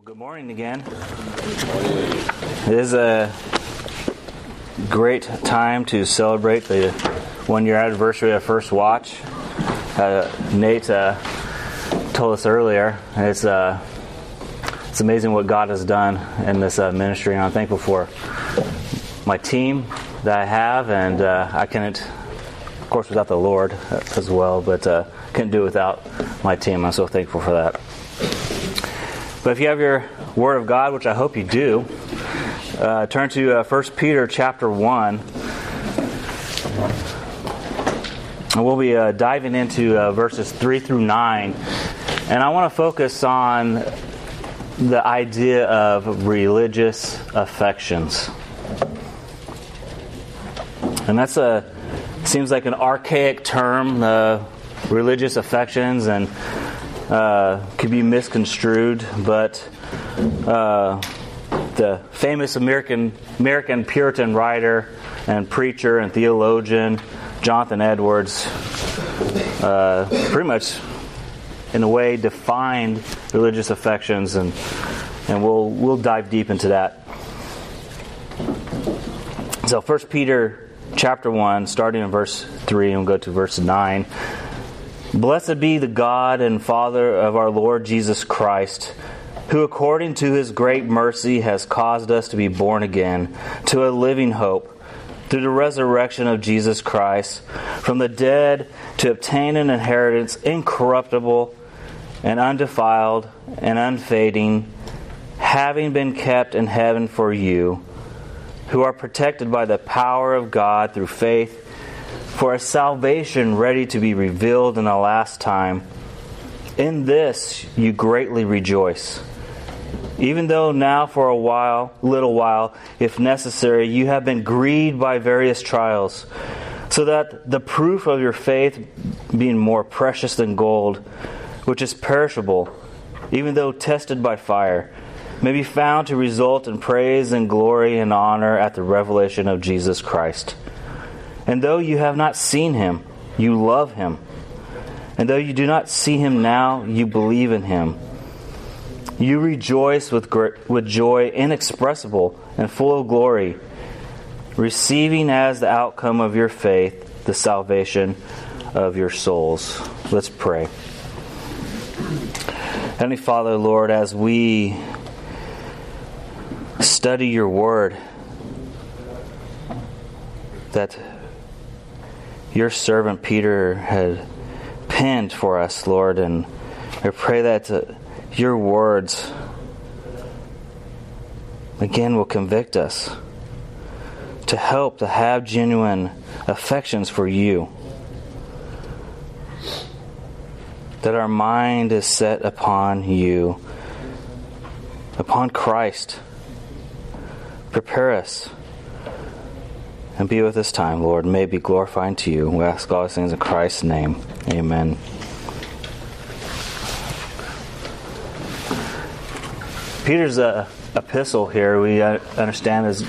Well, good morning again. It is a great time to celebrate the one year anniversary of First Watch. Uh, Nate uh, told us earlier, it's, uh, it's amazing what God has done in this uh, ministry, and I'm thankful for my team that I have, and uh, I couldn't, of course, without the Lord as well, but uh, couldn't do it without my team. I'm so thankful for that. But if you have your Word of God, which I hope you do, uh, turn to uh, 1 Peter chapter 1. And we'll be uh, diving into uh, verses 3 through 9. And I want to focus on the idea of religious affections. And that's a seems like an archaic term, uh, religious affections, and uh, could be misconstrued, but uh, the famous American American Puritan writer and preacher and theologian Jonathan Edwards uh, pretty much, in a way, defined religious affections, and and we'll we'll dive deep into that. So, First Peter chapter one, starting in verse three, and we'll go to verse nine. Blessed be the God and Father of our Lord Jesus Christ, who according to his great mercy has caused us to be born again to a living hope through the resurrection of Jesus Christ from the dead to obtain an inheritance incorruptible and undefiled and unfading, having been kept in heaven for you, who are protected by the power of God through faith for a salvation ready to be revealed in the last time. In this you greatly rejoice. Even though now for a while, little while, if necessary, you have been grieved by various trials, so that the proof of your faith, being more precious than gold, which is perishable, even though tested by fire, may be found to result in praise and glory and honor at the revelation of Jesus Christ and though you have not seen him, you love him. And though you do not see him now, you believe in him. You rejoice with, with joy inexpressible and full of glory, receiving as the outcome of your faith the salvation of your souls. Let's pray. Heavenly Father, Lord, as we study your word, that your servant Peter had penned for us, Lord, and I pray that uh, your words again will convict us to help to have genuine affections for you. That our mind is set upon you, upon Christ. Prepare us and be with us time, Lord. May be glorifying to you. We ask all these things in Christ's name. Amen. Peter's uh, epistle here, we uh, understand, is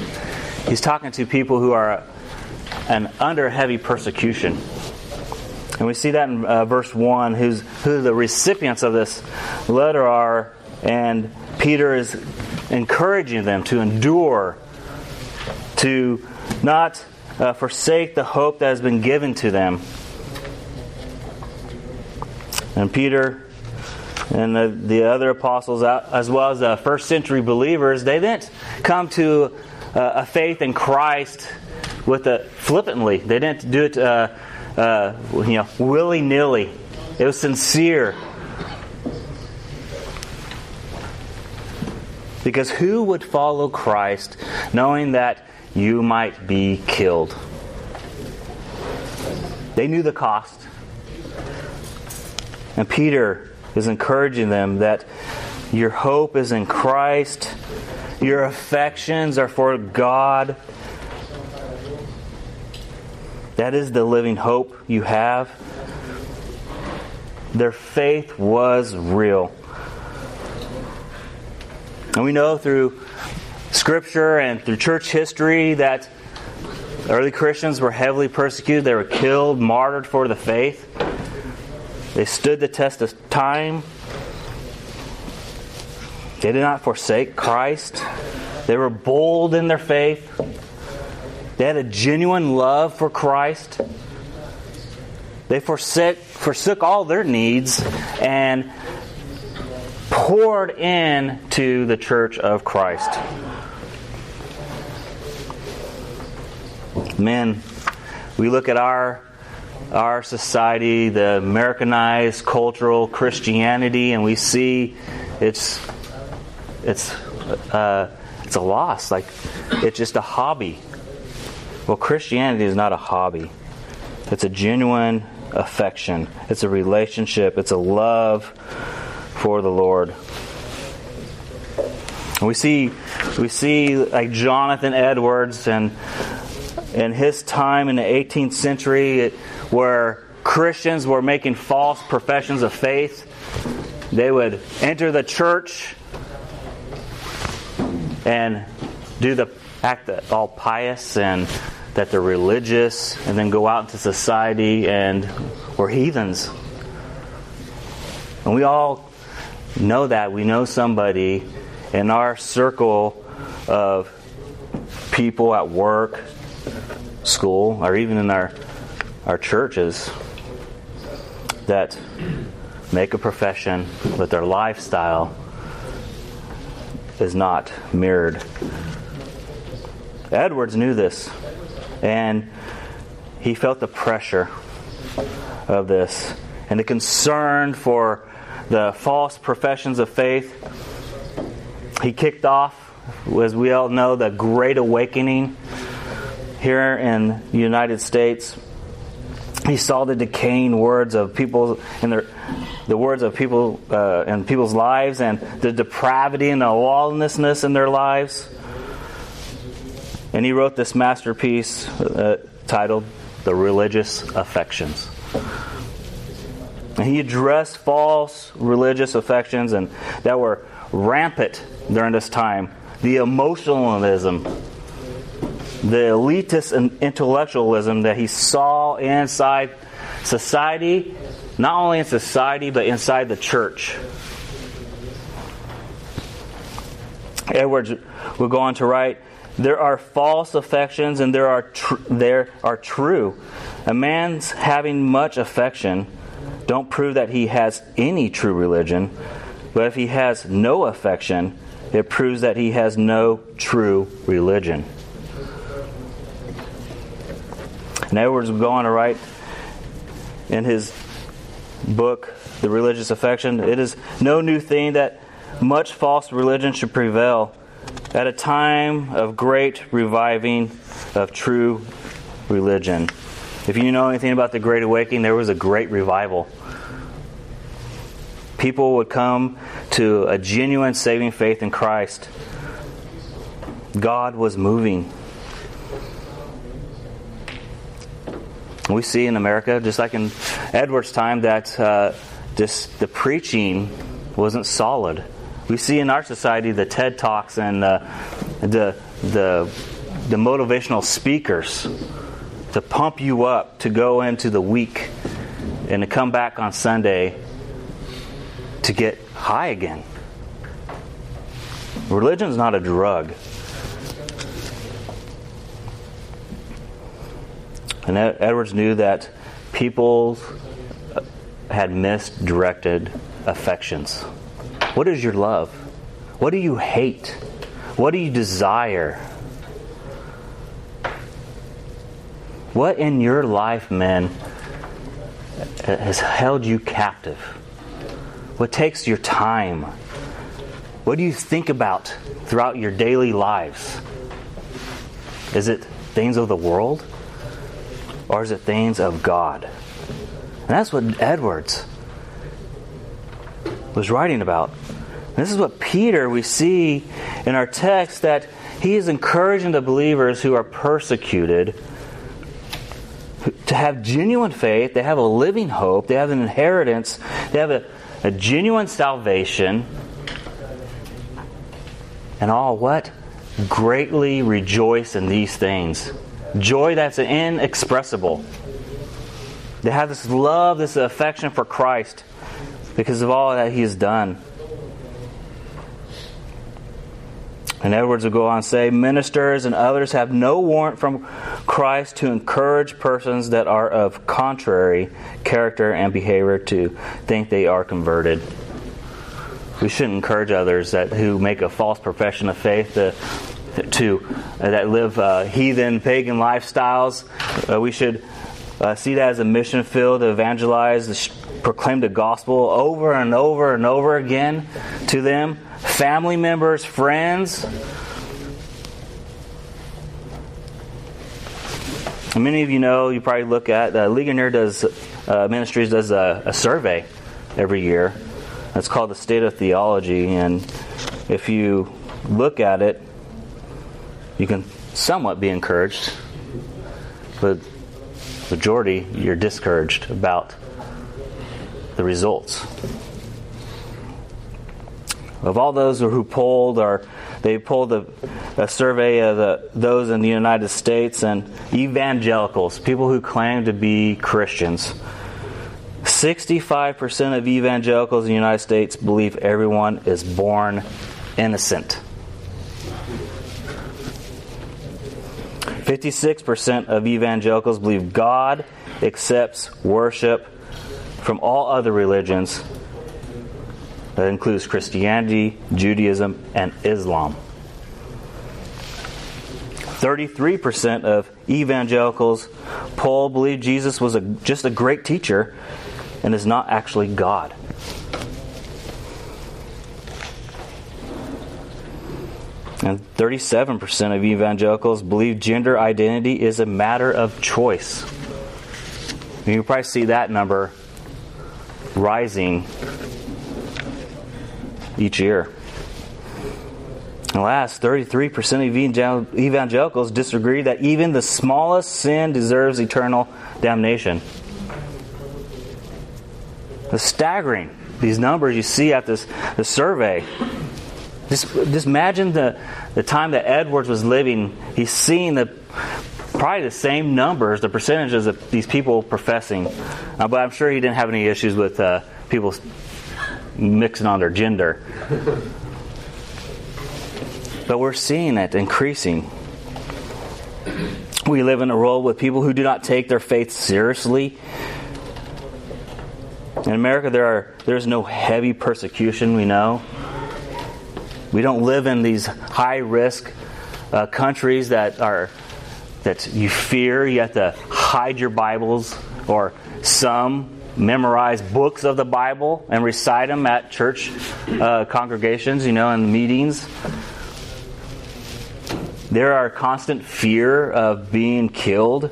he's talking to people who are an under heavy persecution. And we see that in uh, verse 1, who's, who the recipients of this letter are, and Peter is encouraging them to endure, to not uh, forsake the hope that has been given to them. And Peter and the, the other apostles, as well as first century believers, they didn't come to uh, a faith in Christ with a flippantly. They didn't do it, uh, uh, you know, willy nilly. It was sincere. Because who would follow Christ knowing that you might be killed. They knew the cost. And Peter is encouraging them that your hope is in Christ, your affections are for God. That is the living hope you have. Their faith was real. And we know through Scripture and through church history that early Christians were heavily persecuted. They were killed, martyred for the faith. They stood the test of time. They did not forsake Christ. They were bold in their faith. They had a genuine love for Christ. They forsook, forsook all their needs and poured into the church of Christ. Men, we look at our our society, the Americanized cultural Christianity, and we see it's it's uh, it's a loss. Like it's just a hobby. Well, Christianity is not a hobby. It's a genuine affection. It's a relationship. It's a love for the Lord. And we see we see like Jonathan Edwards and in his time in the 18th century where Christians were making false professions of faith. They would enter the church and do the act that all pious and that they're religious and then go out into society and we're heathens. And we all know that. We know somebody in our circle of people at work, school, or even in our, our churches that make a profession, but their lifestyle is not mirrored. Edwards knew this, and he felt the pressure of this and the concern for the false professions of faith. He kicked off, as we all know, the Great Awakening here in the United States. He saw the decaying words of people and their the words of people uh, in people's lives and the depravity and the lawlessness in their lives. And he wrote this masterpiece uh, titled The Religious Affections. And he addressed false religious affections and that were rampant during this time. The emotionalism, the elitist intellectualism that he saw inside society not only in society, but inside the church. Edwards will go on to write there are false affections and there are tr- there are true. A man's having much affection don't prove that he has any true religion, but if he has no affection, it proves that he has no true religion. And Edwards will go on to write in his book, The Religious Affection, it is no new thing that much false religion should prevail at a time of great reviving of true religion. If you know anything about the Great Awakening, there was a great revival. People would come to a genuine saving faith in Christ. God was moving. We see in America, just like in Edward's time, that uh, just the preaching wasn't solid. We see in our society the TED talks and uh, the the the motivational speakers to pump you up to go into the week and to come back on Sunday to get high again. Religion is not a drug. And Edwards knew that people uh, had misdirected affections. What is your love? What do you hate? What do you desire? What in your life, men, has held you captive? What takes your time? What do you think about throughout your daily lives? Is it things of the world? Or is it things of God? And that's what Edwards was writing about. And this is what Peter, we see in our text, that he is encouraging the believers who are persecuted to have genuine faith, they have a living hope, they have an inheritance, they have a, a genuine salvation, and all what? Greatly rejoice in these things joy that's inexpressible. They have this love, this affection for Christ because of all that He has done. And Edwards will go on and say ministers and others have no warrant from Christ to encourage persons that are of contrary character and behavior to think they are converted. We shouldn't encourage others that who make a false profession of faith to, to uh, that live uh, heathen pagan lifestyles. Uh, we should uh, see that as a mission field to evangelize, proclaim the gospel over and over and over again to them family members, friends. Many of you know, you probably look at uh, Ligonier does uh, Ministries does a, a survey every year. It's called the State of Theology, and if you look at it, you can somewhat be encouraged, but majority you're discouraged about the results of all those who polled or they pulled a, a survey of the, those in the United States and evangelicals, people who claim to be Christians. 65% of evangelicals in the United States believe everyone is born innocent. 56% of evangelicals believe God accepts worship from all other religions that includes Christianity, Judaism, and Islam. 33% of evangelicals Paul believe Jesus was a, just a great teacher and is not actually God. And 37% of evangelicals believe gender identity is a matter of choice. You can probably see that number rising each year. And last, 33% of evangelicals disagree that even the smallest sin deserves eternal damnation. It's staggering. These numbers you see at this the survey. Just, just imagine the, the time that Edwards was living. He's seeing the probably the same numbers, the percentages of these people professing. Uh, but I'm sure he didn't have any issues with uh, people mixing on their gender. but we're seeing it increasing. We live in a world with people who do not take their faith seriously. In America, there are there's no heavy persecution. We know. We don't live in these high risk uh, countries that are that you fear. You have to hide your Bibles, or some memorize books of the Bible and recite them at church uh, congregations, you know, and meetings. There are constant fear of being killed.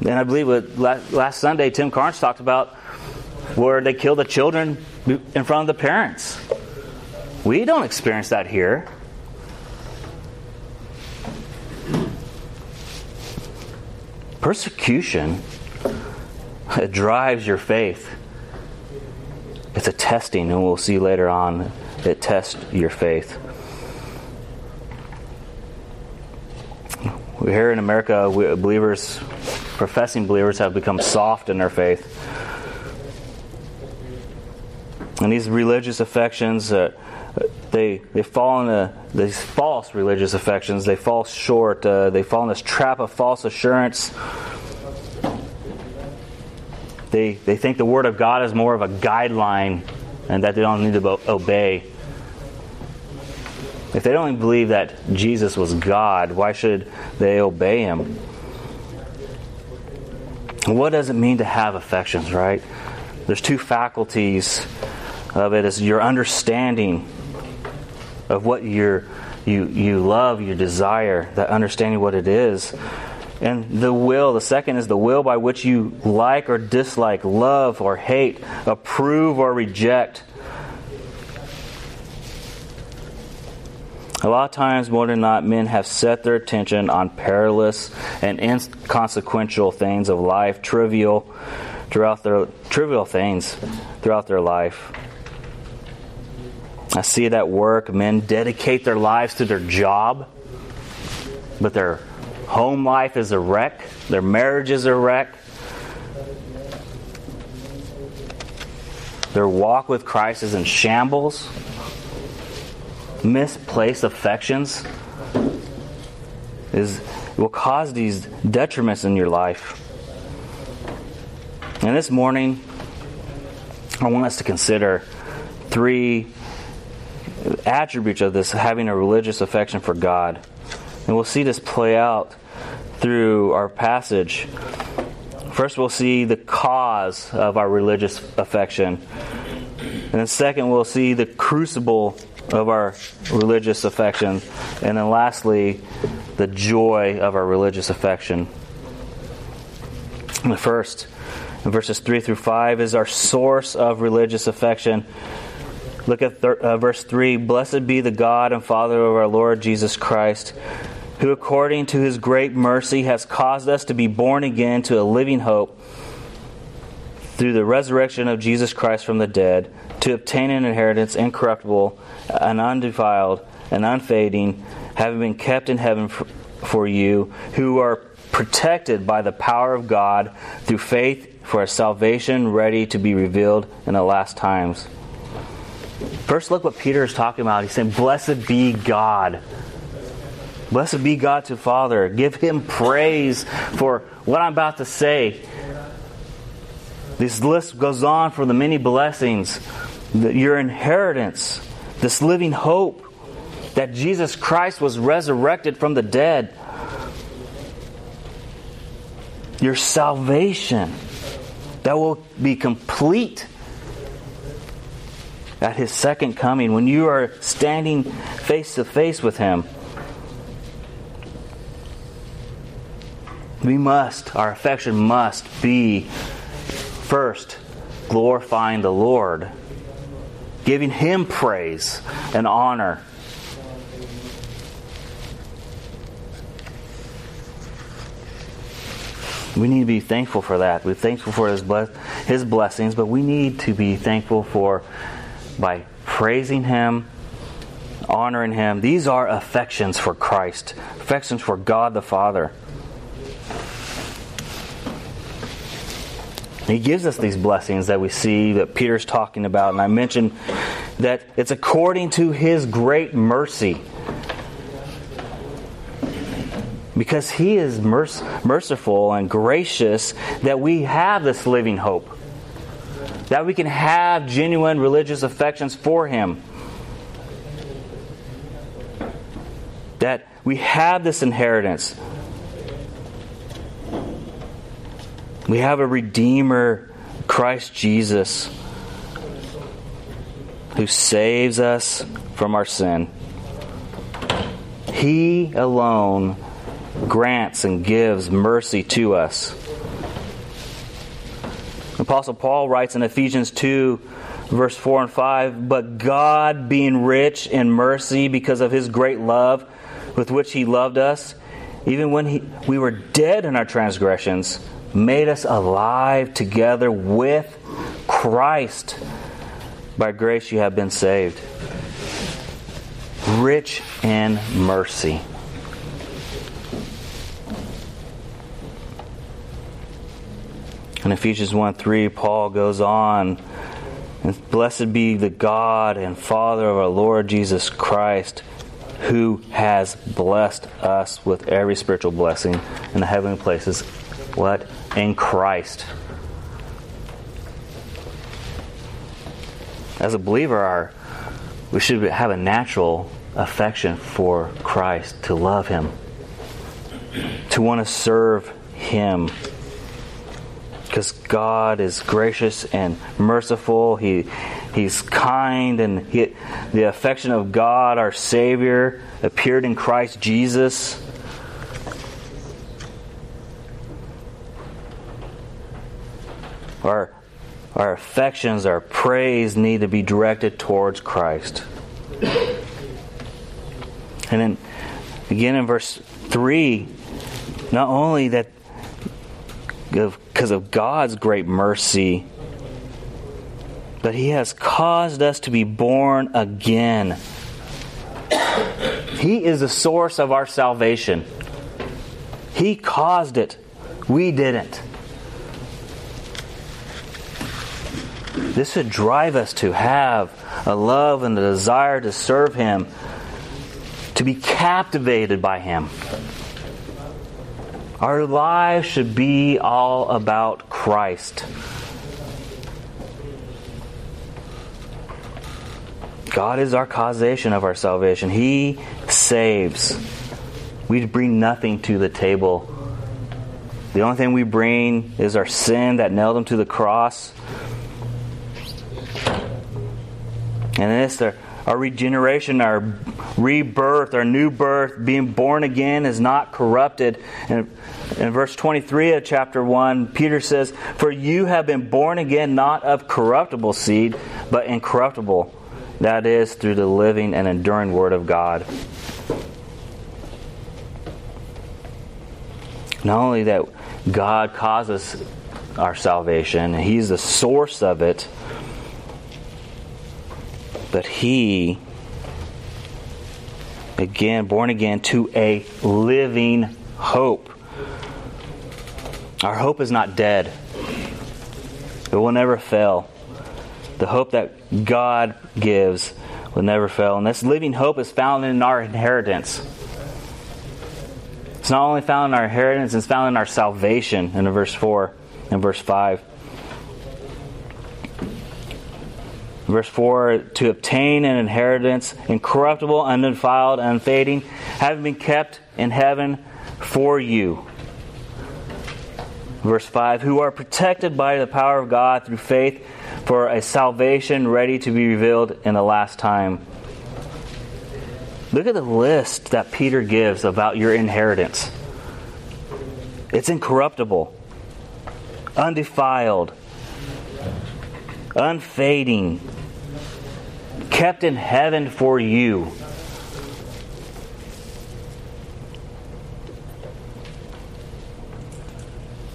And I believe what last Sunday Tim Carnes talked about where they kill the children in front of the parents. We don't experience that here. Persecution it drives your faith. It's a testing, and we'll see later on it tests your faith. Here in America, we, believers, professing believers, have become soft in their faith. And these religious affections, uh, they they fall into these false religious affections. They fall short. Uh, they fall in this trap of false assurance. They they think the Word of God is more of a guideline, and that they don't need to obey. If they don't believe that Jesus was God, why should they obey Him? What does it mean to have affections, right? There's two faculties of it is your understanding of what you you, you love, you desire, that understanding what it is. And the will, the second is the will by which you like or dislike, love or hate, approve or reject. A lot of times, more than not, men have set their attention on perilous and inconsequential things of life, trivial throughout their trivial things throughout their life. I see it at work. Men dedicate their lives to their job, but their home life is a wreck, their marriage is a wreck. their walk with Christ is in shambles, misplaced affections is will cause these detriments in your life. And this morning, I want us to consider three attributes of this having a religious affection for God. And we'll see this play out through our passage. First, we'll see the cause of our religious affection. And then, second, we'll see the crucible of our religious affection. And then, lastly, the joy of our religious affection. The first, in verses 3 through 5, is our source of religious affection. Look at thir- uh, verse 3 Blessed be the God and Father of our Lord Jesus Christ, who according to his great mercy has caused us to be born again to a living hope through the resurrection of Jesus Christ from the dead, to obtain an inheritance incorruptible and undefiled and unfading, having been kept in heaven for, for you, who are protected by the power of God through faith for a salvation ready to be revealed in the last times. First, look what Peter is talking about. He's saying, Blessed be God. Blessed be God to Father. Give him praise for what I'm about to say. This list goes on for the many blessings, your inheritance, this living hope that Jesus Christ was resurrected from the dead, your salvation that will be complete at his second coming when you are standing face to face with him. We must, our affection must be first glorifying the Lord, giving him praise and honor. We need to be thankful for that. We're thankful for his, bless- his blessings, but we need to be thankful for by praising Him, honoring Him. These are affections for Christ, affections for God the Father. He gives us these blessings that we see that Peter's talking about. And I mentioned that it's according to His great mercy. Because He is merc- merciful and gracious that we have this living hope that we can have genuine religious affections for Him. That we have this inheritance. We have a Redeemer, Christ Jesus, who saves us from our sin. He alone grants and gives mercy to us. Apostle Paul writes in Ephesians 2, verse 4 and 5 But God, being rich in mercy because of his great love with which he loved us, even when he, we were dead in our transgressions, made us alive together with Christ. By grace you have been saved. Rich in mercy. In Ephesians 1 3, Paul goes on, and blessed be the God and Father of our Lord Jesus Christ, who has blessed us with every spiritual blessing in the heavenly places. What? In Christ. As a believer, our, we should have a natural affection for Christ, to love Him, to want to serve Him because God is gracious and merciful. He, he's kind, and he, the affection of God, our Savior, appeared in Christ Jesus. Our, our affections, our praise need to be directed towards Christ. And then again in verse 3, not only that because of God's great mercy, but He has caused us to be born again. He is the source of our salvation. He caused it. We didn't. This should drive us to have a love and a desire to serve Him, to be captivated by Him. Our lives should be all about Christ. God is our causation of our salvation. He saves. We bring nothing to the table. The only thing we bring is our sin that nailed him to the cross. And this, our, our regeneration, our rebirth, our new birth, being born again is not corrupted. And in verse 23 of chapter 1, Peter says, For you have been born again not of corruptible seed, but incorruptible. That is, through the living and enduring Word of God. Not only that God causes our salvation, He's the source of it, but He, again, born again to a living hope. Our hope is not dead, it will never fail. The hope that God gives will never fail. And this living hope is found in our inheritance. It's not only found in our inheritance, it's found in our salvation in verse 4 and verse 5. Verse 4 to obtain an inheritance incorruptible, undefiled, unfading, having been kept in heaven for you. Verse 5 who are protected by the power of God through faith for a salvation ready to be revealed in the last time. Look at the list that Peter gives about your inheritance. It's incorruptible, undefiled, unfading, kept in heaven for you.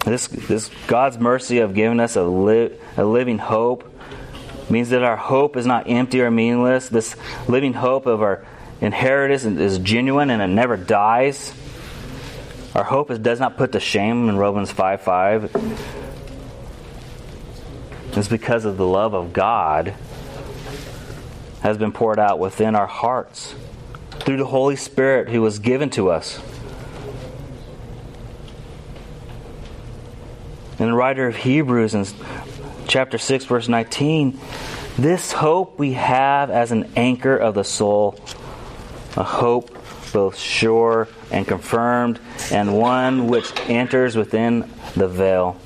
This, this God's mercy of giving us a, li- a living hope means that our hope is not empty or meaningless. This living hope of our inheritance is genuine and it never dies. Our hope is, does not put to shame in Romans 5 5. It's because of the love of God has been poured out within our hearts through the Holy Spirit who was given to us. And the writer of Hebrews in chapter 6, verse 19, this hope we have as an anchor of the soul, a hope both sure and confirmed, and one which enters within the veil.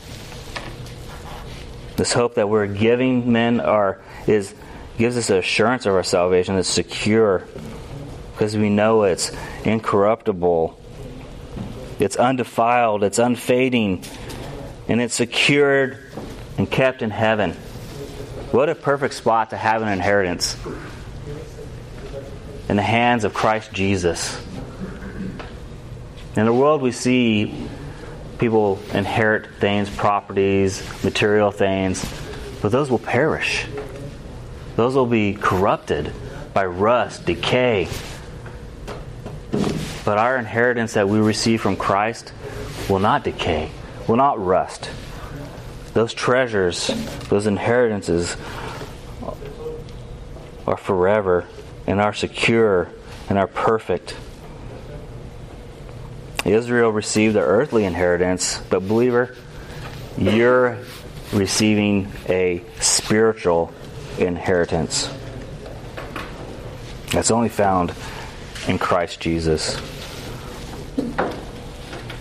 This hope that we're giving men are is gives us assurance of our salvation. It's secure because we know it's incorruptible, it's undefiled, it's unfading, and it's secured and kept in heaven. What a perfect spot to have an inheritance in the hands of Christ Jesus. In the world, we see people inherit things, properties, material things, but those will perish. Those will be corrupted by rust, decay. But our inheritance that we receive from Christ will not decay, will not rust. Those treasures, those inheritances are forever and are secure and are perfect. Israel received their earthly inheritance, but believer, you're receiving a spiritual inheritance. That's only found in Christ Jesus.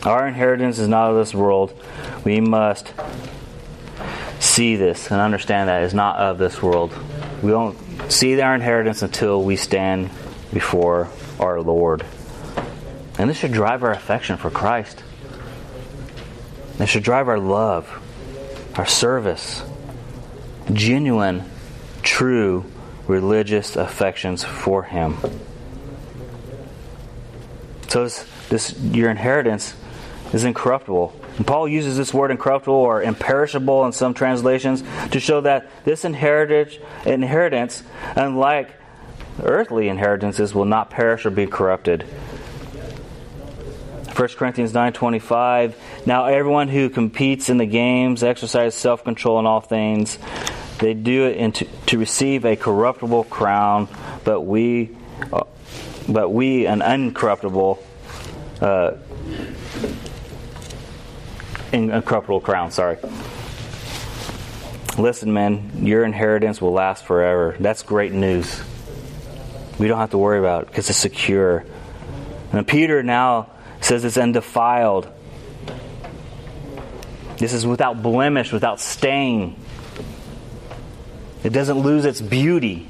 Our inheritance is not of this world. We must see this and understand that it's not of this world. We don't see our inheritance until we stand before our Lord. And this should drive our affection for Christ. This should drive our love, our service, genuine, true religious affections for Him. So this, this your inheritance is incorruptible. And Paul uses this word incorruptible or imperishable in some translations to show that this inheritance, inheritance unlike earthly inheritances, will not perish or be corrupted. 1 Corinthians 9:25 Now everyone who competes in the games exercises self-control in all things They do it into, to receive a corruptible crown, but we, uh, but we an uncorruptible, uh, incorruptible crown. Sorry. Listen, men, your inheritance will last forever. That's great news. We don't have to worry about it because it's secure. And Peter now says it's undefiled. This is without blemish, without stain. It doesn't lose its beauty.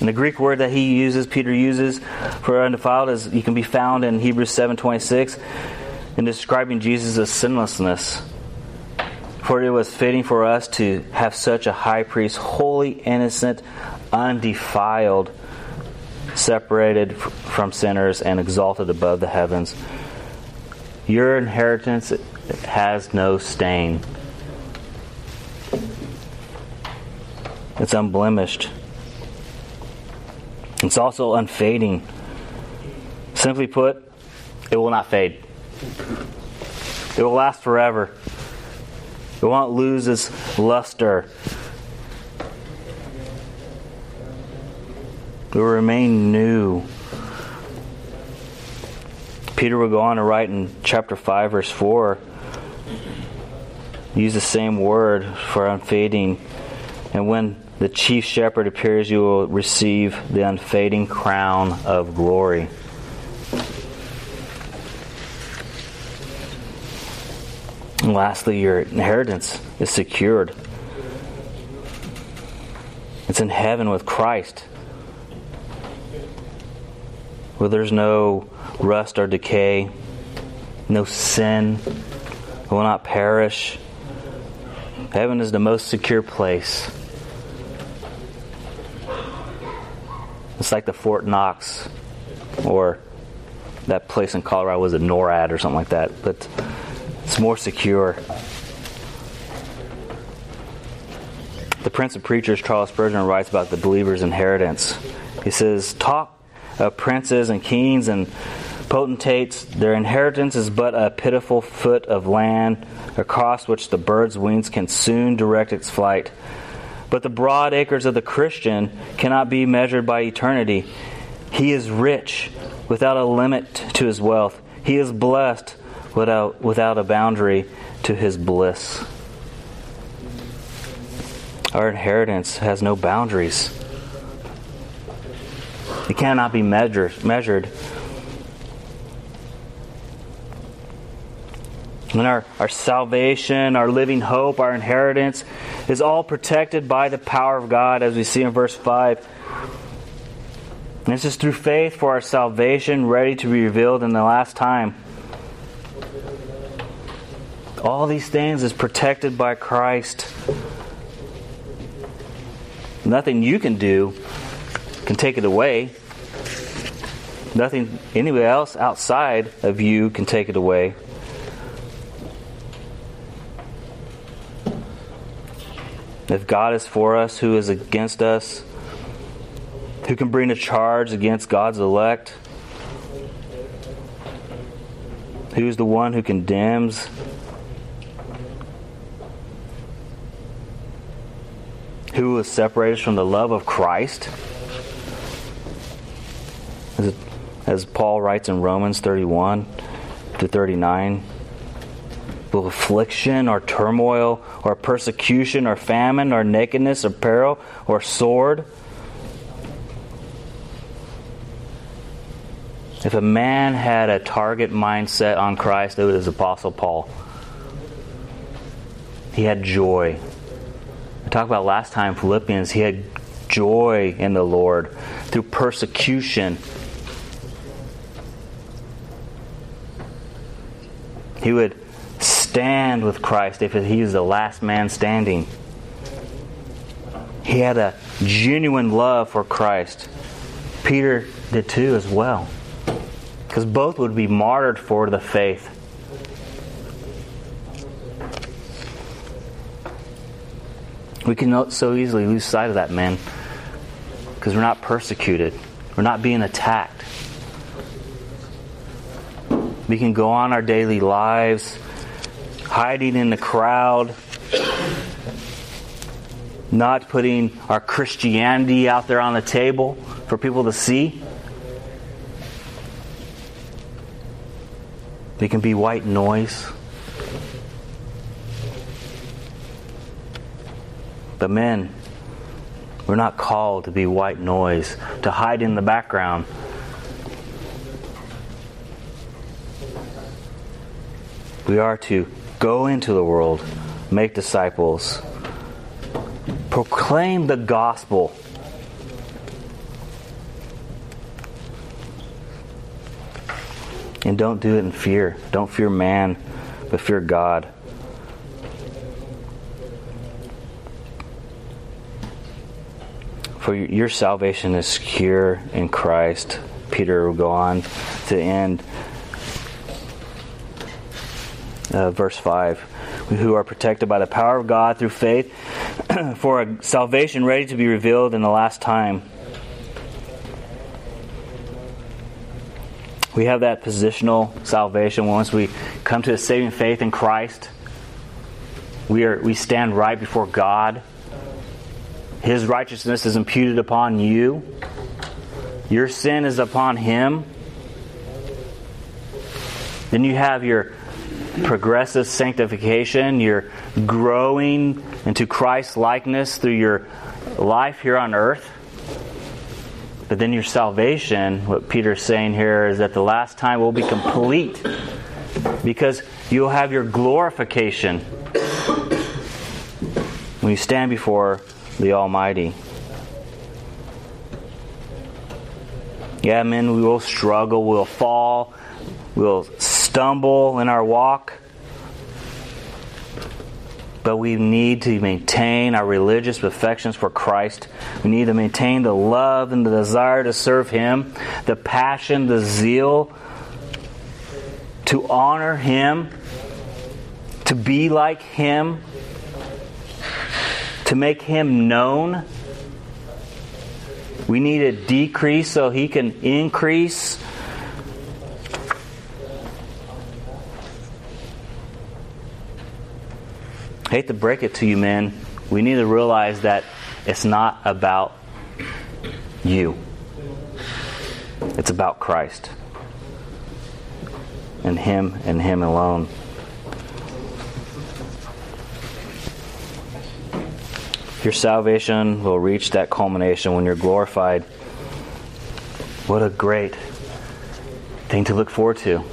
And the Greek word that he uses, Peter uses for undefiled, is you can be found in Hebrews seven twenty six, in describing Jesus' sinlessness. For it was fitting for us to have such a high priest, holy, innocent, undefiled, separated from sinners, and exalted above the heavens. Your inheritance has no stain. It's unblemished. It's also unfading. Simply put, it will not fade. It will last forever. It won't lose its luster. It will remain new. Peter will go on to write in chapter 5, verse 4, use the same word for unfading. And when the chief shepherd appears, you will receive the unfading crown of glory. And lastly, your inheritance is secured. It's in heaven with Christ, where there's no rust or decay, no sin will not perish. Heaven is the most secure place. It's like the Fort Knox or that place in Colorado was a NORAD or something like that, but it's more secure. The Prince of Preachers, Charles Spurgeon, writes about the believer's inheritance. He says, Talk of princes and kings and potentates, their inheritance is but a pitiful foot of land across which the bird's wings can soon direct its flight. But the broad acres of the Christian cannot be measured by eternity. He is rich without a limit to his wealth. He is blessed without, without a boundary to his bliss. Our inheritance has no boundaries. It cannot be measured. measured. And our, our salvation, our living hope, our inheritance is all protected by the power of God, as we see in verse 5. And this is through faith for our salvation, ready to be revealed in the last time. All these things is protected by Christ. Nothing you can do can take it away. Nothing anybody else outside of you can take it away. If God is for us, who is against us? Who can bring a charge against God's elect? Who is the one who condemns? Who is separated from the love of Christ? As, as Paul writes in Romans 31 to 39 will affliction or turmoil or persecution or famine or nakedness or peril or sword. If a man had a target mindset on Christ, it was Apostle Paul. He had joy. I talked about last time, Philippians, he had joy in the Lord through persecution. He would stand with Christ if he was the last man standing. He had a genuine love for Christ. Peter did too, as well. Because both would be martyred for the faith. We can so easily lose sight of that, man, because we're not persecuted, we're not being attacked. We can go on our daily lives hiding in the crowd, not putting our Christianity out there on the table for people to see. We can be white noise. But men, we're not called to be white noise, to hide in the background. We are to go into the world, make disciples, proclaim the gospel. And don't do it in fear. Don't fear man, but fear God. For your salvation is secure in Christ. Peter will go on to end uh, verse 5 who are protected by the power of God through faith for a salvation ready to be revealed in the last time. We have that positional salvation once we come to a saving faith in Christ. We, are, we stand right before God. His righteousness is imputed upon you. Your sin is upon Him. Then you have your progressive sanctification. You're growing into Christ likeness through your life here on earth. But then your salvation, what Peter's saying here is that the last time will be complete because you'll have your glorification when you stand before the Almighty. Yeah, men, we will struggle, we'll fall, we'll stumble in our walk. But we need to maintain our religious affections for Christ. We need to maintain the love and the desire to serve Him, the passion, the zeal to honor Him, to be like Him, to make Him known. We need to decrease so He can increase. Hate to break it to you, man. We need to realize that it's not about you, it's about Christ and Him and Him alone. Your salvation will reach that culmination when you're glorified. What a great thing to look forward to.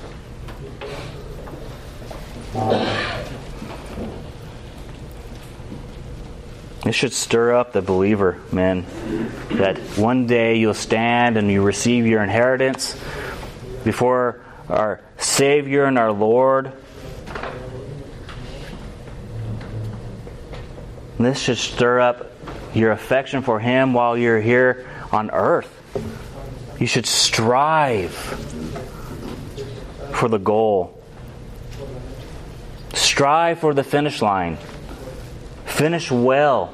It should stir up the believer, men, that one day you'll stand and you receive your inheritance before our Savior and our Lord. This should stir up your affection for Him while you're here on earth. You should strive for the goal, strive for the finish line, finish well.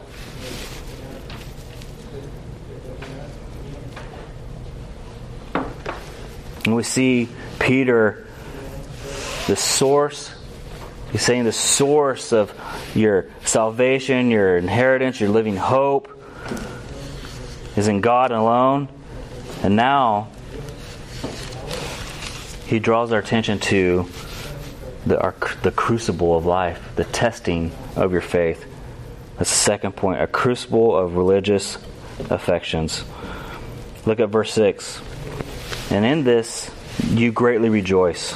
And we see Peter, the source, he's saying the source of your salvation, your inheritance, your living hope is in God alone. And now he draws our attention to the, our, the crucible of life, the testing of your faith. That's the second point a crucible of religious affections. Look at verse 6. And in this you greatly rejoice,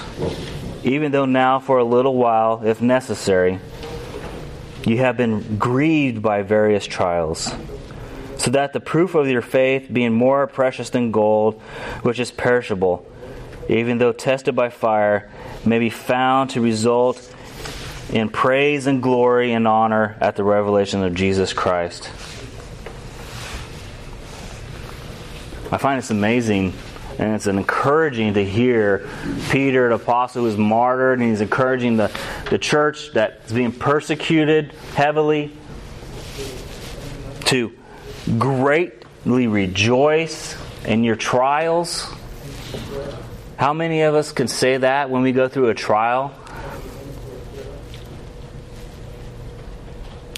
even though now for a little while, if necessary, you have been grieved by various trials, so that the proof of your faith, being more precious than gold, which is perishable, even though tested by fire, may be found to result in praise and glory and honor at the revelation of Jesus Christ. I find this amazing and it's encouraging to hear Peter, the apostle who was martyred, and he's encouraging the, the church that's being persecuted heavily to greatly rejoice in your trials. How many of us can say that when we go through a trial?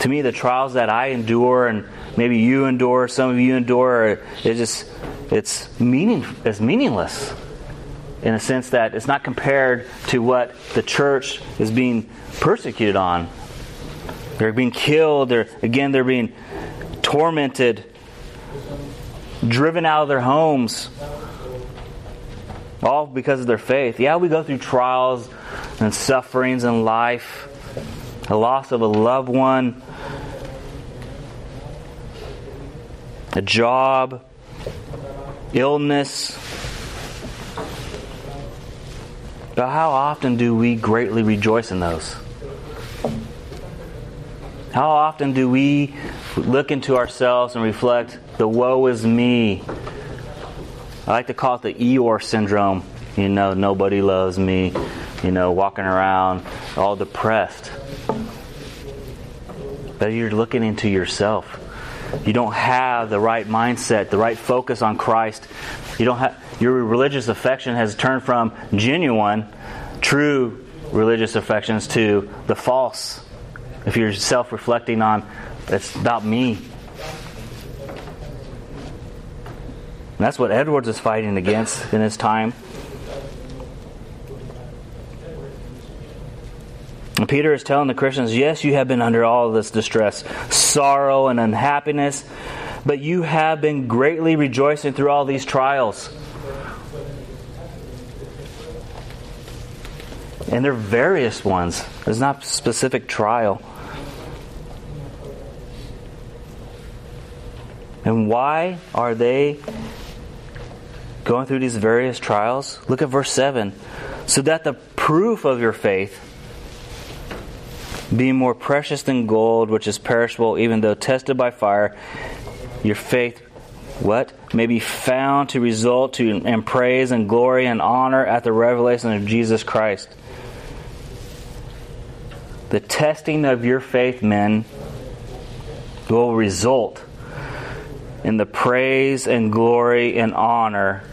To me, the trials that I endure and maybe you endure, some of you endure, it's just it's meaning it's meaningless in a sense that it's not compared to what the church is being persecuted on. They're being killed. They're again they're being tormented, driven out of their homes, all because of their faith. Yeah, we go through trials and sufferings in life, a loss of a loved one, a job, illness. But how often do we greatly rejoice in those? How often do we look into ourselves and reflect, the woe is me? I like to call it the Eeyore syndrome. You know, nobody loves me. You know, walking around all depressed. But you're looking into yourself. You don't have the right mindset, the right focus on Christ. You don't have your religious affection has turned from genuine, true religious affections to the false. If you're self-reflecting on it's about me. And that's what Edwards is fighting against in his time. And Peter is telling the Christians, yes, you have been under all this distress, sorrow, and unhappiness, but you have been greatly rejoicing through all these trials. And they're various ones. There's not specific trial. And why are they going through these various trials? Look at verse 7. So that the proof of your faith, being more precious than gold, which is perishable, even though tested by fire, your faith, what? May be found to result to in praise and glory and honor at the revelation of Jesus Christ. The testing of your faith, men, will result in the praise and glory and honor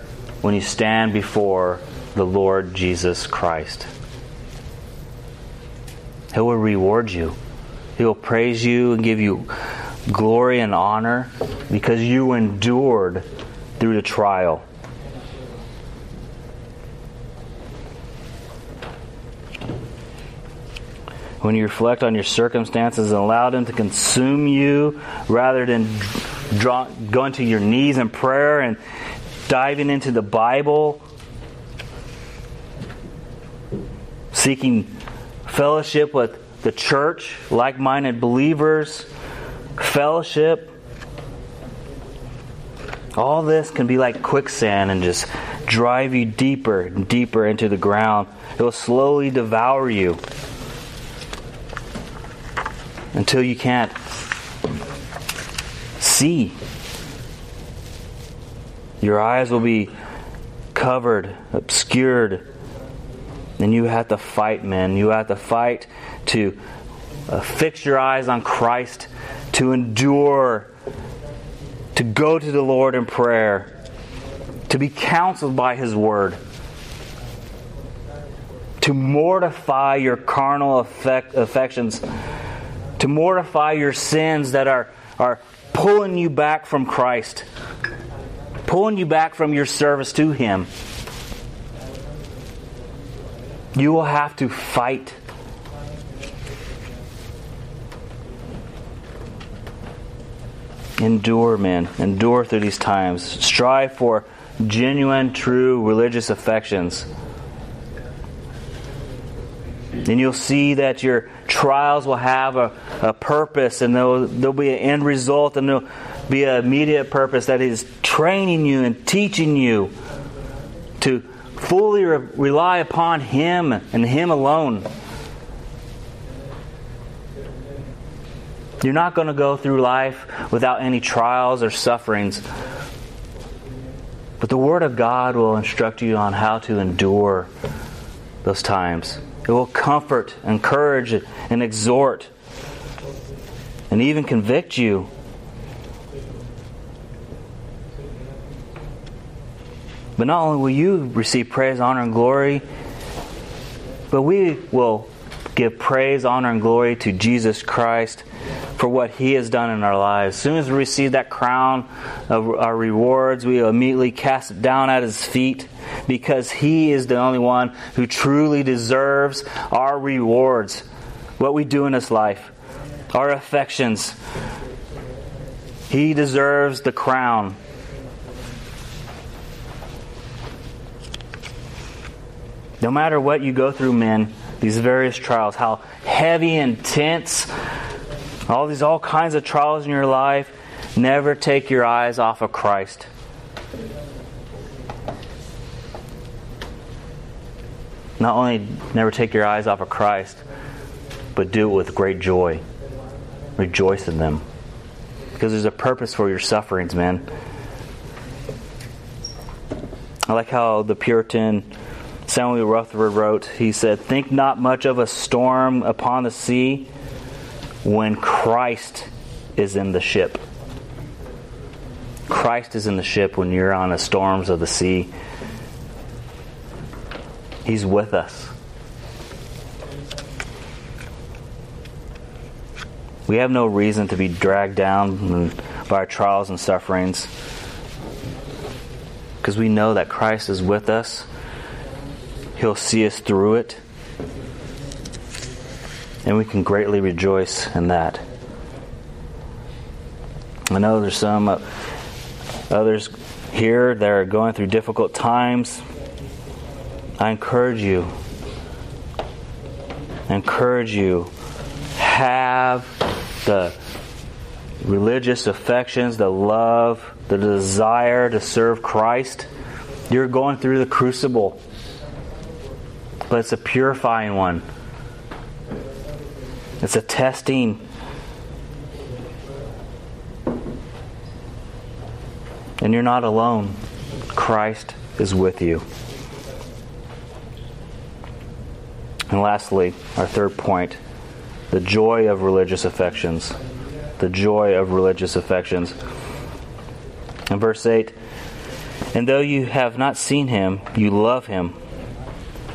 when you stand before the Lord Jesus Christ. He will reward you. He will praise you and give you glory and honor because you endured through the trial. When you reflect on your circumstances and allow them to consume you rather than draw, going to your knees in prayer and diving into the Bible, seeking fellowship with the church, like minded believers, fellowship. All this can be like quicksand and just drive you deeper and deeper into the ground. It will slowly devour you until you can't see. Your eyes will be covered, obscured. And you have to fight, men. You have to fight to uh, fix your eyes on Christ, to endure, to go to the Lord in prayer, to be counseled by His Word, to mortify your carnal affect, affections, to mortify your sins that are, are pulling you back from Christ, pulling you back from your service to Him. You will have to fight. Endure, men. Endure through these times. Strive for genuine, true religious affections. And you'll see that your trials will have a, a purpose and there'll, there'll be an end result and there'll be an immediate purpose that is training you and teaching you to fully re- rely upon Him and Him alone. You're not going to go through life without any trials or sufferings. But the Word of God will instruct you on how to endure those times. It will comfort, encourage, and exhort, and even convict you. But not only will you receive praise, honor, and glory, but we will give praise, honor, and glory to Jesus Christ for what He has done in our lives. As soon as we receive that crown of our rewards, we immediately cast it down at His feet because He is the only one who truly deserves our rewards. What we do in this life, our affections. He deserves the crown. No matter what you go through, men, these various trials, how heavy, and intense, all these all kinds of trials in your life, never take your eyes off of Christ. Not only never take your eyes off of Christ, but do it with great joy. Rejoice in them. Because there's a purpose for your sufferings, man. I like how the Puritan Samuel Rutherford wrote, he said, Think not much of a storm upon the sea when Christ is in the ship. Christ is in the ship when you're on the storms of the sea. He's with us. We have no reason to be dragged down by our trials and sufferings because we know that Christ is with us He'll see us through it. And we can greatly rejoice in that. I know there's some uh, others here that are going through difficult times. I encourage you. Encourage you. Have the religious affections, the love, the desire to serve Christ. You're going through the crucible but it's a purifying one. It's a testing. And you're not alone. Christ is with you. And lastly, our third point the joy of religious affections. The joy of religious affections. In verse 8, and though you have not seen him, you love him.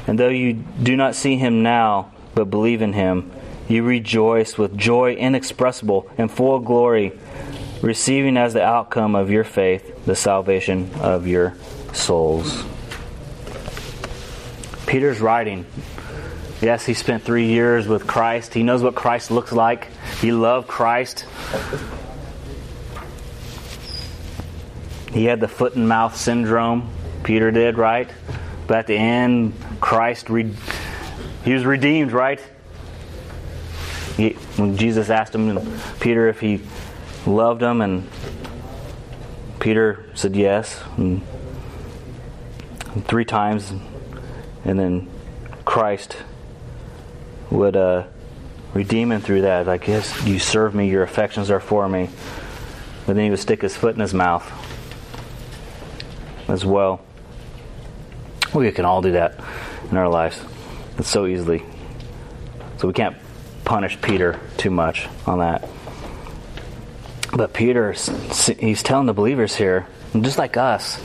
And though you do not see him now, but believe in him, you rejoice with joy inexpressible and full of glory, receiving as the outcome of your faith the salvation of your souls. Peter's writing. Yes, he spent three years with Christ. He knows what Christ looks like. He loved Christ. He had the foot and mouth syndrome. Peter did, right? But at the end, Christ, re- he was redeemed, right? He, when Jesus asked him, Peter, if he loved him, and Peter said yes, and, and three times, and then Christ would uh, redeem him through that. Like, yes, you serve me, your affections are for me. But then he would stick his foot in his mouth as well. We can all do that in our lives. It's so easily. So we can't punish Peter too much on that. But Peter, he's telling the believers here, just like us,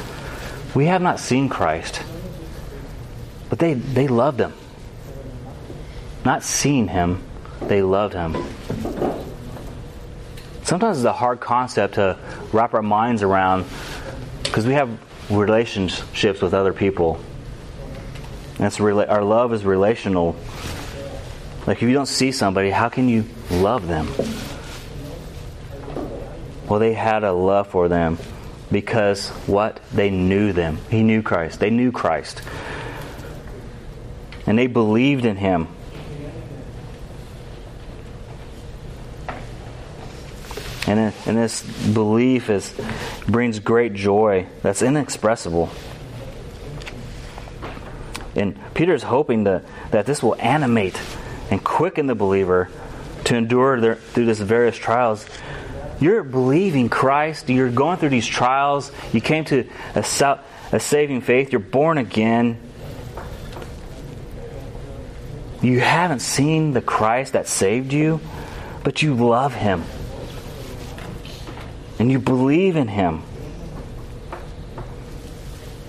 we have not seen Christ, but they, they loved him. Not seeing him, they loved him. Sometimes it's a hard concept to wrap our minds around because we have relationships with other people that's rela- our love is relational. Like if you don't see somebody, how can you love them? Well, they had a love for them because what? They knew them. He knew Christ. They knew Christ. And they believed in him. And, and this belief is, brings great joy that's inexpressible. And Peter is hoping that, that this will animate and quicken the believer to endure their, through these various trials. You're believing Christ, you're going through these trials, you came to a, a saving faith, you're born again. You haven't seen the Christ that saved you, but you love him. And you believe in him.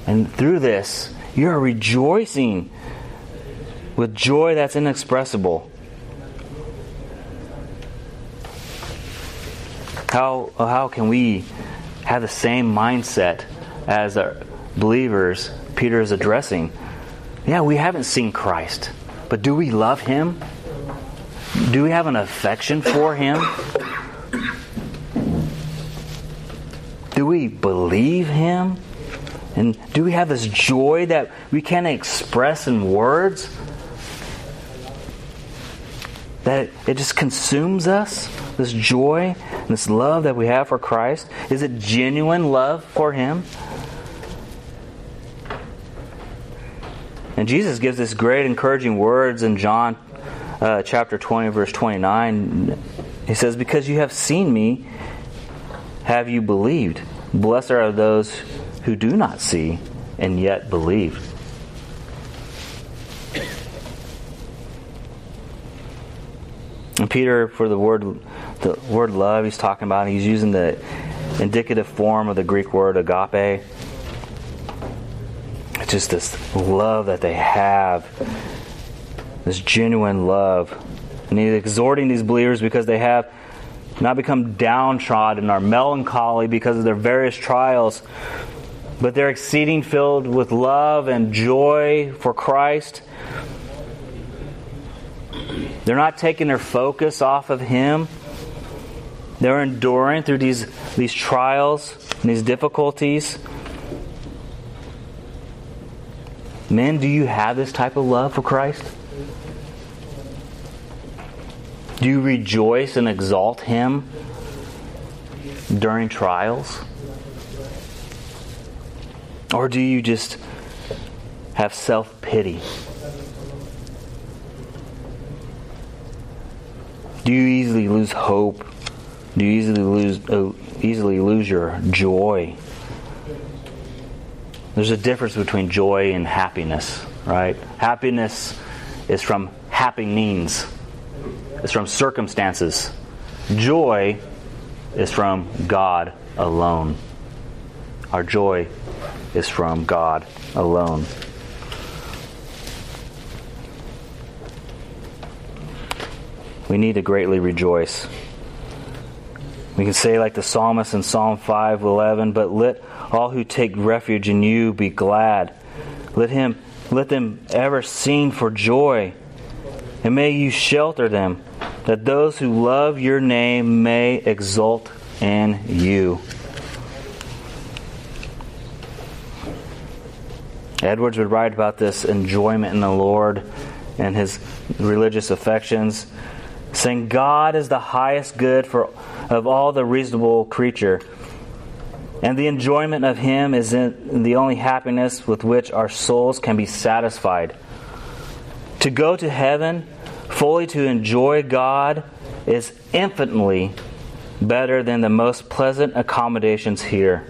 And through this, you're rejoicing with joy that's inexpressible. How, how can we have the same mindset as our believers Peter is addressing? Yeah, we haven't seen Christ, but do we love him? Do we have an affection for him? Do we believe him? And do we have this joy that we can't express in words? That it just consumes us? This joy this love that we have for Christ? Is it genuine love for Him? And Jesus gives this great encouraging words in John uh, chapter 20, verse 29. He says, Because you have seen me, have you believed? Blessed are those who do not see and yet believe. And Peter, for the word, the word love, he's talking about. He's using the indicative form of the Greek word agape. It's just this love that they have, this genuine love, and he's exhorting these believers because they have not become downtrodden or melancholy because of their various trials, but they're exceeding filled with love and joy for Christ. They're not taking their focus off of Him. They're enduring through these, these trials and these difficulties. Men, do you have this type of love for Christ? Do you rejoice and exalt Him during trials? Or do you just have self pity? Do you easily lose hope? Do you easily lose uh, easily lose your joy? There's a difference between joy and happiness, right? Happiness is from happenings. It's from circumstances. Joy is from God alone. Our joy is from God alone. We need to greatly rejoice. We can say, like the psalmist in Psalm 5:11, but let all who take refuge in you be glad. Let him let them ever sing for joy. And may you shelter them, that those who love your name may exult in you. Edwards would write about this enjoyment in the Lord and his religious affections, saying, God is the highest good for, of all the reasonable creature, and the enjoyment of him is the only happiness with which our souls can be satisfied. To go to heaven, fully to enjoy God, is infinitely better than the most pleasant accommodations here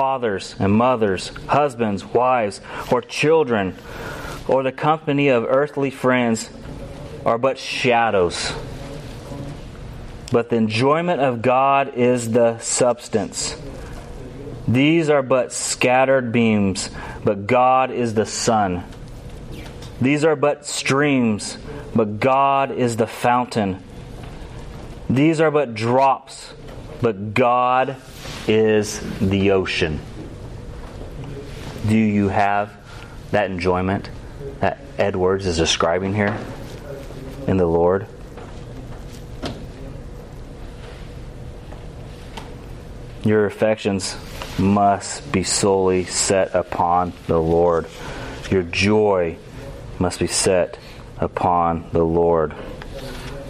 fathers and mothers, husbands, wives, or children, or the company of earthly friends are but shadows. But the enjoyment of God is the substance. These are but scattered beams, but God is the sun. These are but streams, but God is the fountain. These are but drops, but God is the ocean. Do you have that enjoyment that Edwards is describing here in the Lord? Your affections must be solely set upon the Lord. Your joy must be set upon the Lord.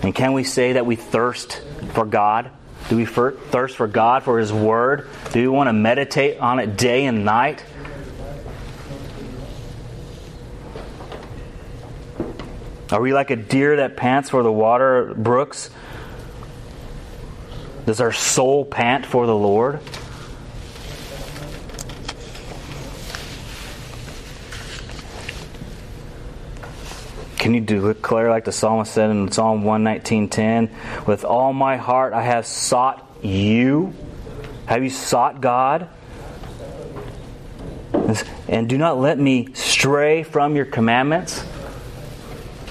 And can we say that we thirst for God? Do we thirst for God, for His Word? Do we want to meditate on it day and night? Are we like a deer that pants for the water brooks? Does our soul pant for the Lord? Can you declare like the psalmist said in Psalm 119:10, "With all my heart I have sought you"? Have you sought God? And do not let me stray from your commandments.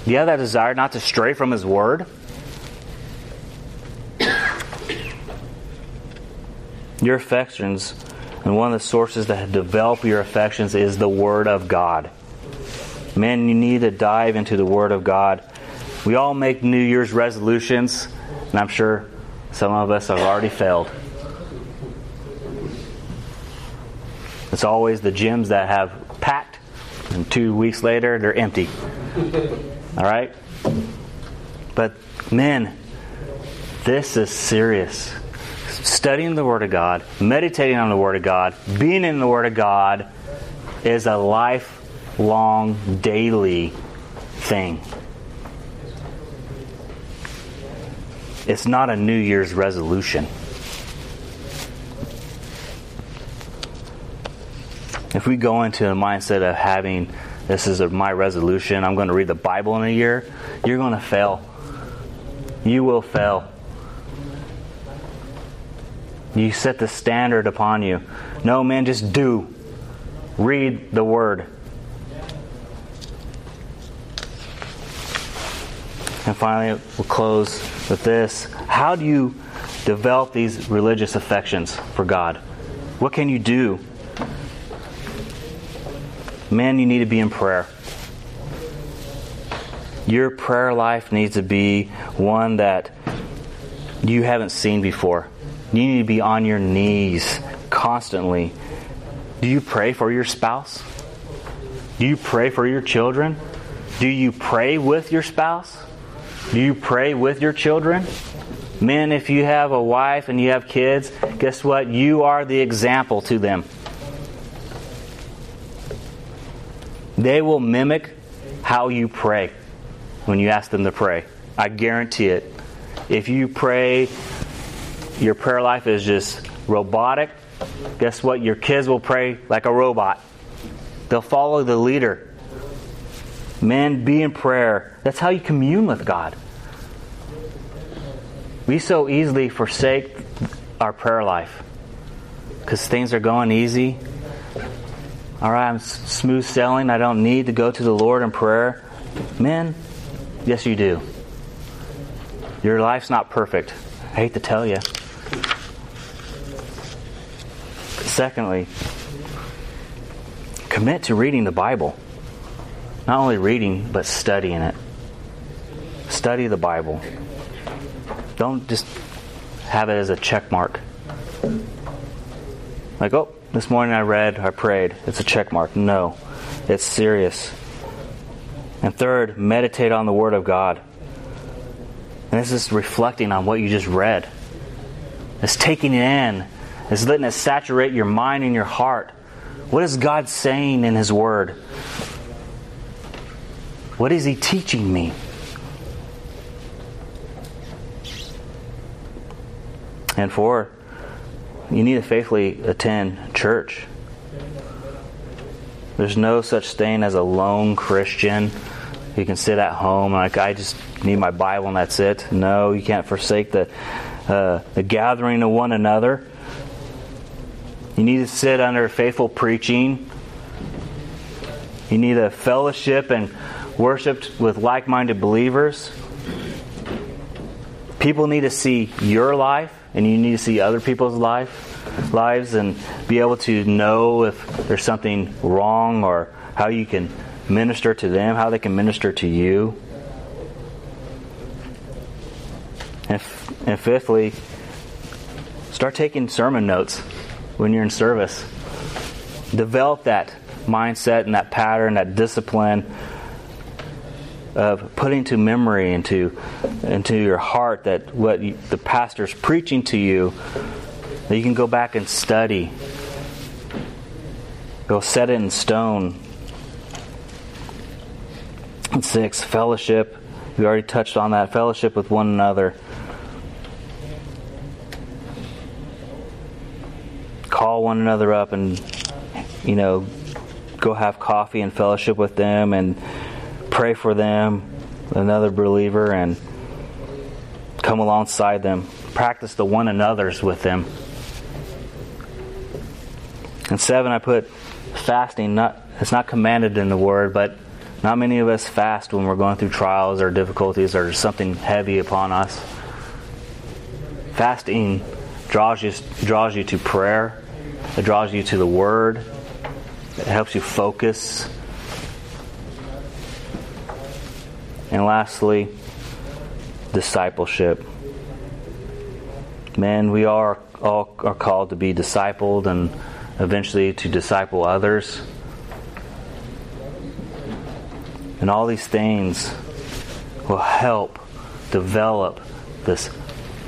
Do you have that desire not to stray from His Word? Your affections, and one of the sources that develop your affections is the Word of God. Man, you need to dive into the Word of God. We all make New Year's resolutions, and I'm sure some of us have already failed. It's always the gyms that have packed, and two weeks later, they're empty. All right? But, men, this is serious studying the Word of God, meditating on the Word of God, being in the Word of God is a lifelong, daily thing. It's not a New Year's resolution. If we go into a mindset of having this is my resolution, I'm going to read the Bible in a year, you're going to fail. You will fail. You set the standard upon you. No, man, just do. Read the Word. And finally, we'll close with this. How do you develop these religious affections for God? What can you do? Man, you need to be in prayer. Your prayer life needs to be one that you haven't seen before. You need to be on your knees constantly. Do you pray for your spouse? Do you pray for your children? Do you pray with your spouse? Do you pray with your children? Men, if you have a wife and you have kids, guess what? You are the example to them. They will mimic how you pray when you ask them to pray. I guarantee it. If you pray your prayer life is just robotic, guess what? Your kids will pray like a robot. They'll follow the leader. Men, be in prayer. That's how you commune with God. We so easily forsake our prayer life because things are going easy. All right, I'm smooth sailing. I don't need to go to the Lord in prayer. Men, yes, you do. Your life's not perfect. I hate to tell you. Secondly, commit to reading the Bible. Not only reading, but studying it. Study the Bible. Don't just have it as a check mark. Like, oh, this morning I read, I prayed. It's a check mark. No, it's serious. And third, meditate on the Word of God. And this is reflecting on what you just read. It's taking it in it's letting it saturate your mind and your heart. What is God saying in His Word? What is He teaching me? And four, you need to faithfully attend church. There's no such thing as a lone Christian who can sit at home like I just need my Bible and that's it. No, you can't forsake the uh, the gathering of one another. You need to sit under faithful preaching. You need a fellowship and worship with like minded believers. People need to see your life, and you need to see other people's life, lives and be able to know if there's something wrong or how you can minister to them, how they can minister to you. And, and fifthly, start taking sermon notes when you're in service. Develop that mindset and that pattern, that discipline of putting to memory into into your heart that what you, the pastor's preaching to you that you can go back and study. Go set it in stone. And six fellowship. We already touched on that. Fellowship with one another. Call one another up and, you know, go have coffee and fellowship with them and pray for them, another believer, and come alongside them. Practice the one another's with them. And seven, I put fasting. Not it's not commanded in the word, but not many of us fast when we're going through trials or difficulties or something heavy upon us. Fasting draws you, draws you to prayer, it draws you to the Word, it helps you focus. And lastly, discipleship. Men, we are all are called to be discipled and eventually to disciple others. And all these things will help develop this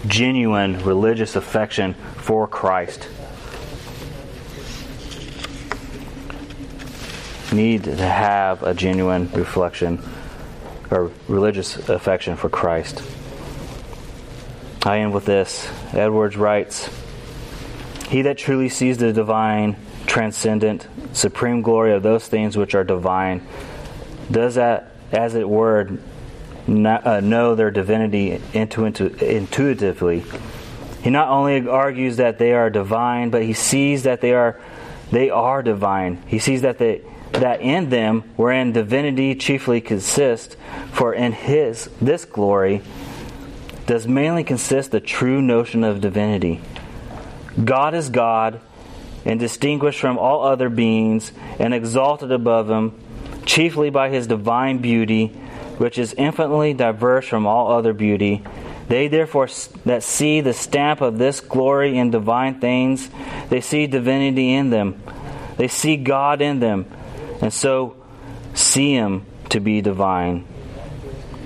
genuine religious affection for Christ. Need to have a genuine reflection or religious affection for Christ. I end with this. Edwards writes He that truly sees the divine, transcendent, supreme glory of those things which are divine does that, as it were, not, uh, know their divinity intuitively. He not only argues that they are divine, but he sees that they are they are divine. He sees that they that in them wherein divinity chiefly consists, for in his this glory does mainly consist the true notion of divinity. God is God and distinguished from all other beings and exalted above them chiefly by his divine beauty, which is infinitely diverse from all other beauty. They therefore that see the stamp of this glory in divine things, they see divinity in them. They see God in them, and so see him to be divine.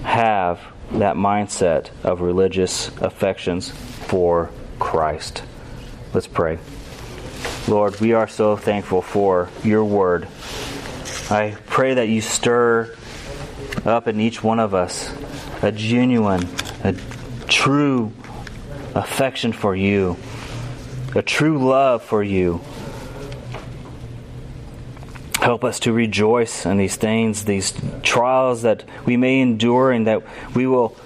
Have that mindset of religious affections for Christ. Let's pray. Lord, we are so thankful for your word. I pray that you stir up in each one of us a genuine, a true affection for you, a true love for you. Help us to rejoice in these things, these trials that we may endure and that we will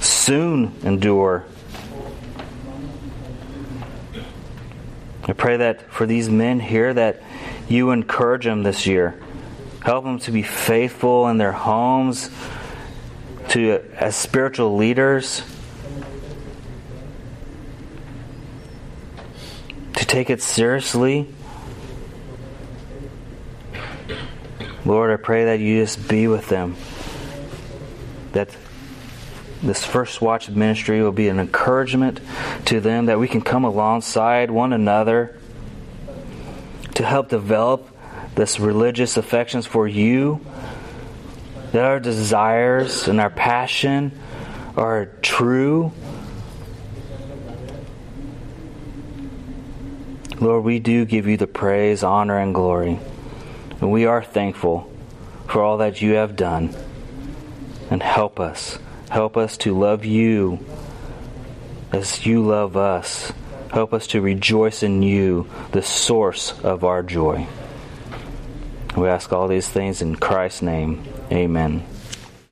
soon endure. I pray that for these men here that you encourage them this year Help them to be faithful in their homes, to as spiritual leaders, to take it seriously. Lord, I pray that you just be with them. That this first watch of ministry will be an encouragement to them, that we can come alongside one another to help develop this religious affections for you, that our desires and our passion are true. Lord, we do give you the praise, honor, and glory. And we are thankful for all that you have done. And help us. Help us to love you as you love us. Help us to rejoice in you, the source of our joy. We ask all these things in Christ's name. Amen.